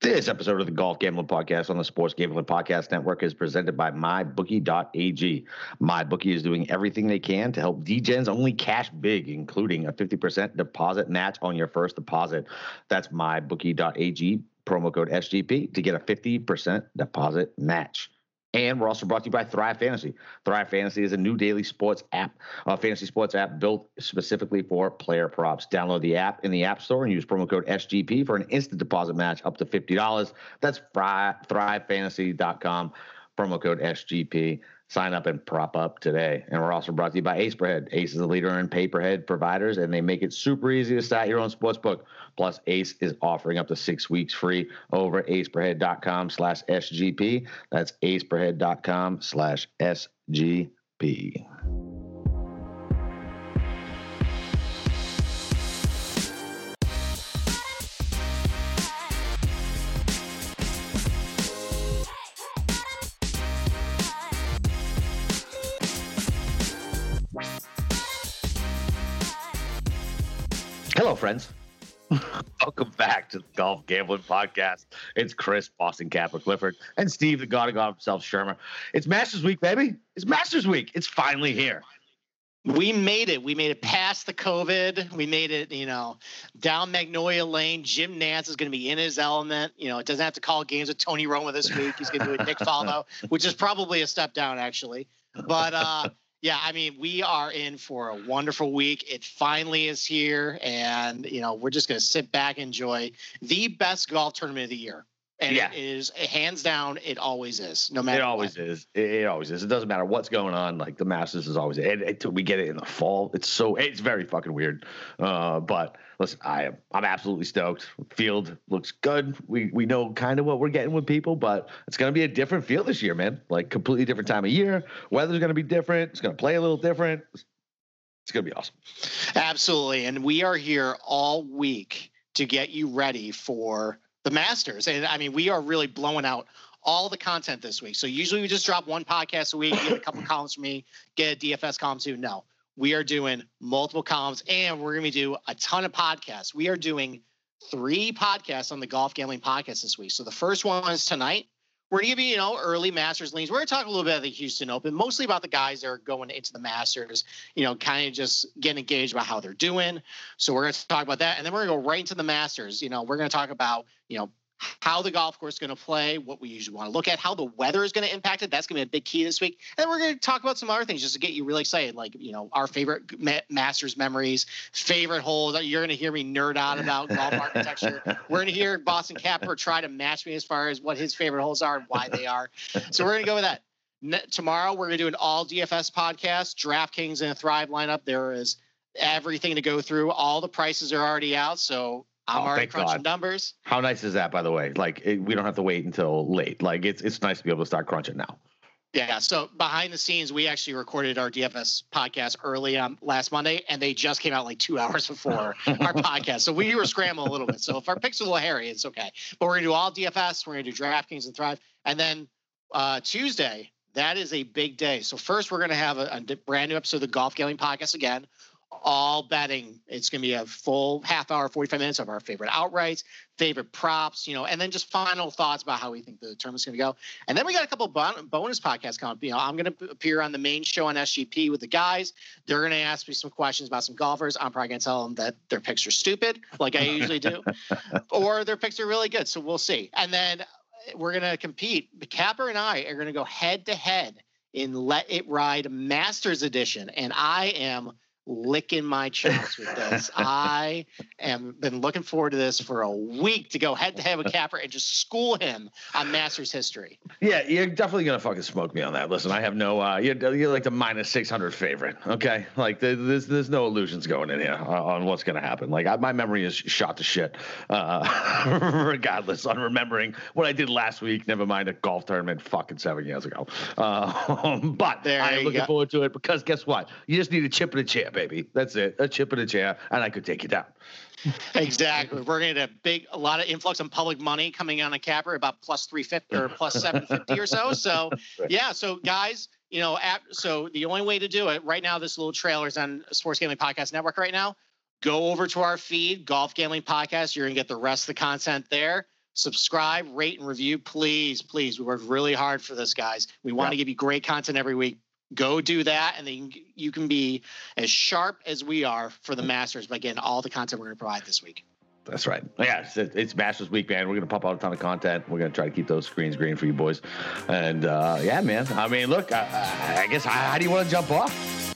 This episode of the Golf Gambling Podcast on the Sports Gambling Podcast Network is presented by MyBookie.ag. MyBookie is doing everything they can to help DGens only cash big, including a 50% deposit match on your first deposit. That's MyBookie.ag, promo code SGP to get a 50% deposit match. And we're also brought to you by Thrive Fantasy. Thrive Fantasy is a new daily sports app, a fantasy sports app built specifically for player props. Download the app in the App Store and use promo code SGP for an instant deposit match up to $50. That's thrivefantasy.com, promo code SGP. Sign up and prop up today. And we're also brought to you by Aceperhead. Ace is a leader in pay per head providers, and they make it super easy to start your own sports book. Plus, Ace is offering up to six weeks free over at aceperhead.com slash SGP. That's aceperhead.com slash SGP. Hello, friends. Welcome back to the Golf Gambling Podcast. It's Chris, Boston Capper Clifford, and Steve, the God of God himself, Shermer. It's Masters Week, baby. It's Masters Week. It's finally here. We made it. We made it past the COVID. We made it, you know, down Magnolia Lane. Jim Nantz is going to be in his element. You know, it doesn't have to call games with Tony Romo this week. He's going to do it Nick Faldo, which is probably a step down, actually. But uh, yeah, I mean, we are in for a wonderful week. It finally is here, and you know, we're just going to sit back and enjoy the best golf tournament of the year. And Yeah. it is hands down, it always is, no matter. It always what. is. It, it always is. It doesn't matter what's going on. Like the Masters is always. It, we get it in the fall. It's so. It's very fucking weird. Uh, but listen, I am. I'm absolutely stoked. Field looks good. We we know kind of what we're getting with people, but it's gonna be a different field this year, man. Like completely different time of year. Weather's gonna be different. It's gonna play a little different. It's gonna be awesome. Absolutely. And we are here all week to get you ready for the Masters. And I mean, we are really blowing out all the content this week. So usually we just drop one podcast a week, get a couple columns from me, get a DFS column too. No, we are doing multiple columns and we're going to do a ton of podcasts. We are doing three podcasts on the Golf Gambling Podcast this week. So the first one is tonight. We're going to you, you know, early Masters leans. We're going to talk a little bit about the Houston Open, mostly about the guys that are going into the Masters, you know, kind of just getting engaged about how they're doing. So we're going to talk about that. And then we're going to go right into the Masters. You know, we're going to talk about, you know, how the golf course is going to play, what we usually want to look at, how the weather is going to impact it. That's going to be a big key this week. And then we're going to talk about some other things just to get you really excited, like, you know, our favorite ma- Masters memories, favorite holes. You're going to hear me nerd out about golf architecture. We're going to hear Boston Capper try to match me as far as what his favorite holes are and why they are. So we're going to go with that. Ne- tomorrow, we're going to do an all DFS podcast, DraftKings and a Thrive lineup. There is everything to go through. All the prices are already out. So I'm Oh, already crunching God. numbers. How nice is that, by the way? Like it, we don't have to wait until late. Like it's it's nice to be able to start crunching now. Yeah. So behind the scenes, we actually recorded our DFS podcast early um, last Monday, and they just came out like two hours before our podcast. So we were scrambling a little bit. So if our picks are a little hairy, it's okay. But we're gonna do all DFS. We're gonna do DraftKings and Thrive, and then uh, Tuesday. That is a big day. So first, we're gonna have a, a brand new episode of the Golf Gambling Podcast again. All betting. It's gonna be a full half hour, forty five minutes of our favorite outrights, favorite props, you know, and then just final thoughts about how we think the tournament's gonna go. And then we got a couple bon- bonus podcasts coming up. You know, I'm going to appear on the main show on SGP with the guys. They're going to ask me some questions about some golfers. I'm probably going to tell them that their picks are stupid, like I usually do, or their picks are really good. So we'll see. And then uh, we're going to compete. Capper and I are going to go head to head in Let It Ride Masters Edition, and I am licking my chops with this. I am been looking forward to this for a week to go head to head with Capper and just school him on Masters history. Yeah, you're definitely gonna fucking smoke me on that. Listen, I have no. Uh, you're, you're like the minus six hundred favorite. Okay, like there- there's there's no illusions going in here on, what's gonna happen. Like I, my memory is shot to shit. Uh, regardless, on remembering what I did last week. Never mind a golf tournament fucking seven years ago. Uh, but There I am looking go. forward to it because guess what? You just need a chip in a chair, baby. That's it. A chip in a chair, and I could take you down. Exactly. We're going to get a big, a lot of influx on public money coming on a capper about plus 350 or plus 750 or so. So, yeah. So, guys, you know, ap- so the only way to do it right now, this little trailer is on Sports Gambling Podcast Network right now. Go over to our feed, Golf Gambling Podcast. You're going to get the rest of the content there. subscribe, rate, and review. Please, please. We work really hard for this, guys. We want to give you great content every week. Go do that, and then you can be as sharp as we are for the Masters by getting all the content we're going to provide this week. That's right. Yeah, it's, it's Masters Week, man. We're gonna pump out a ton of content. We're gonna try to keep those screens green for you boys. And uh, yeah, man. I mean, look, I, I guess how, how do you want to jump off?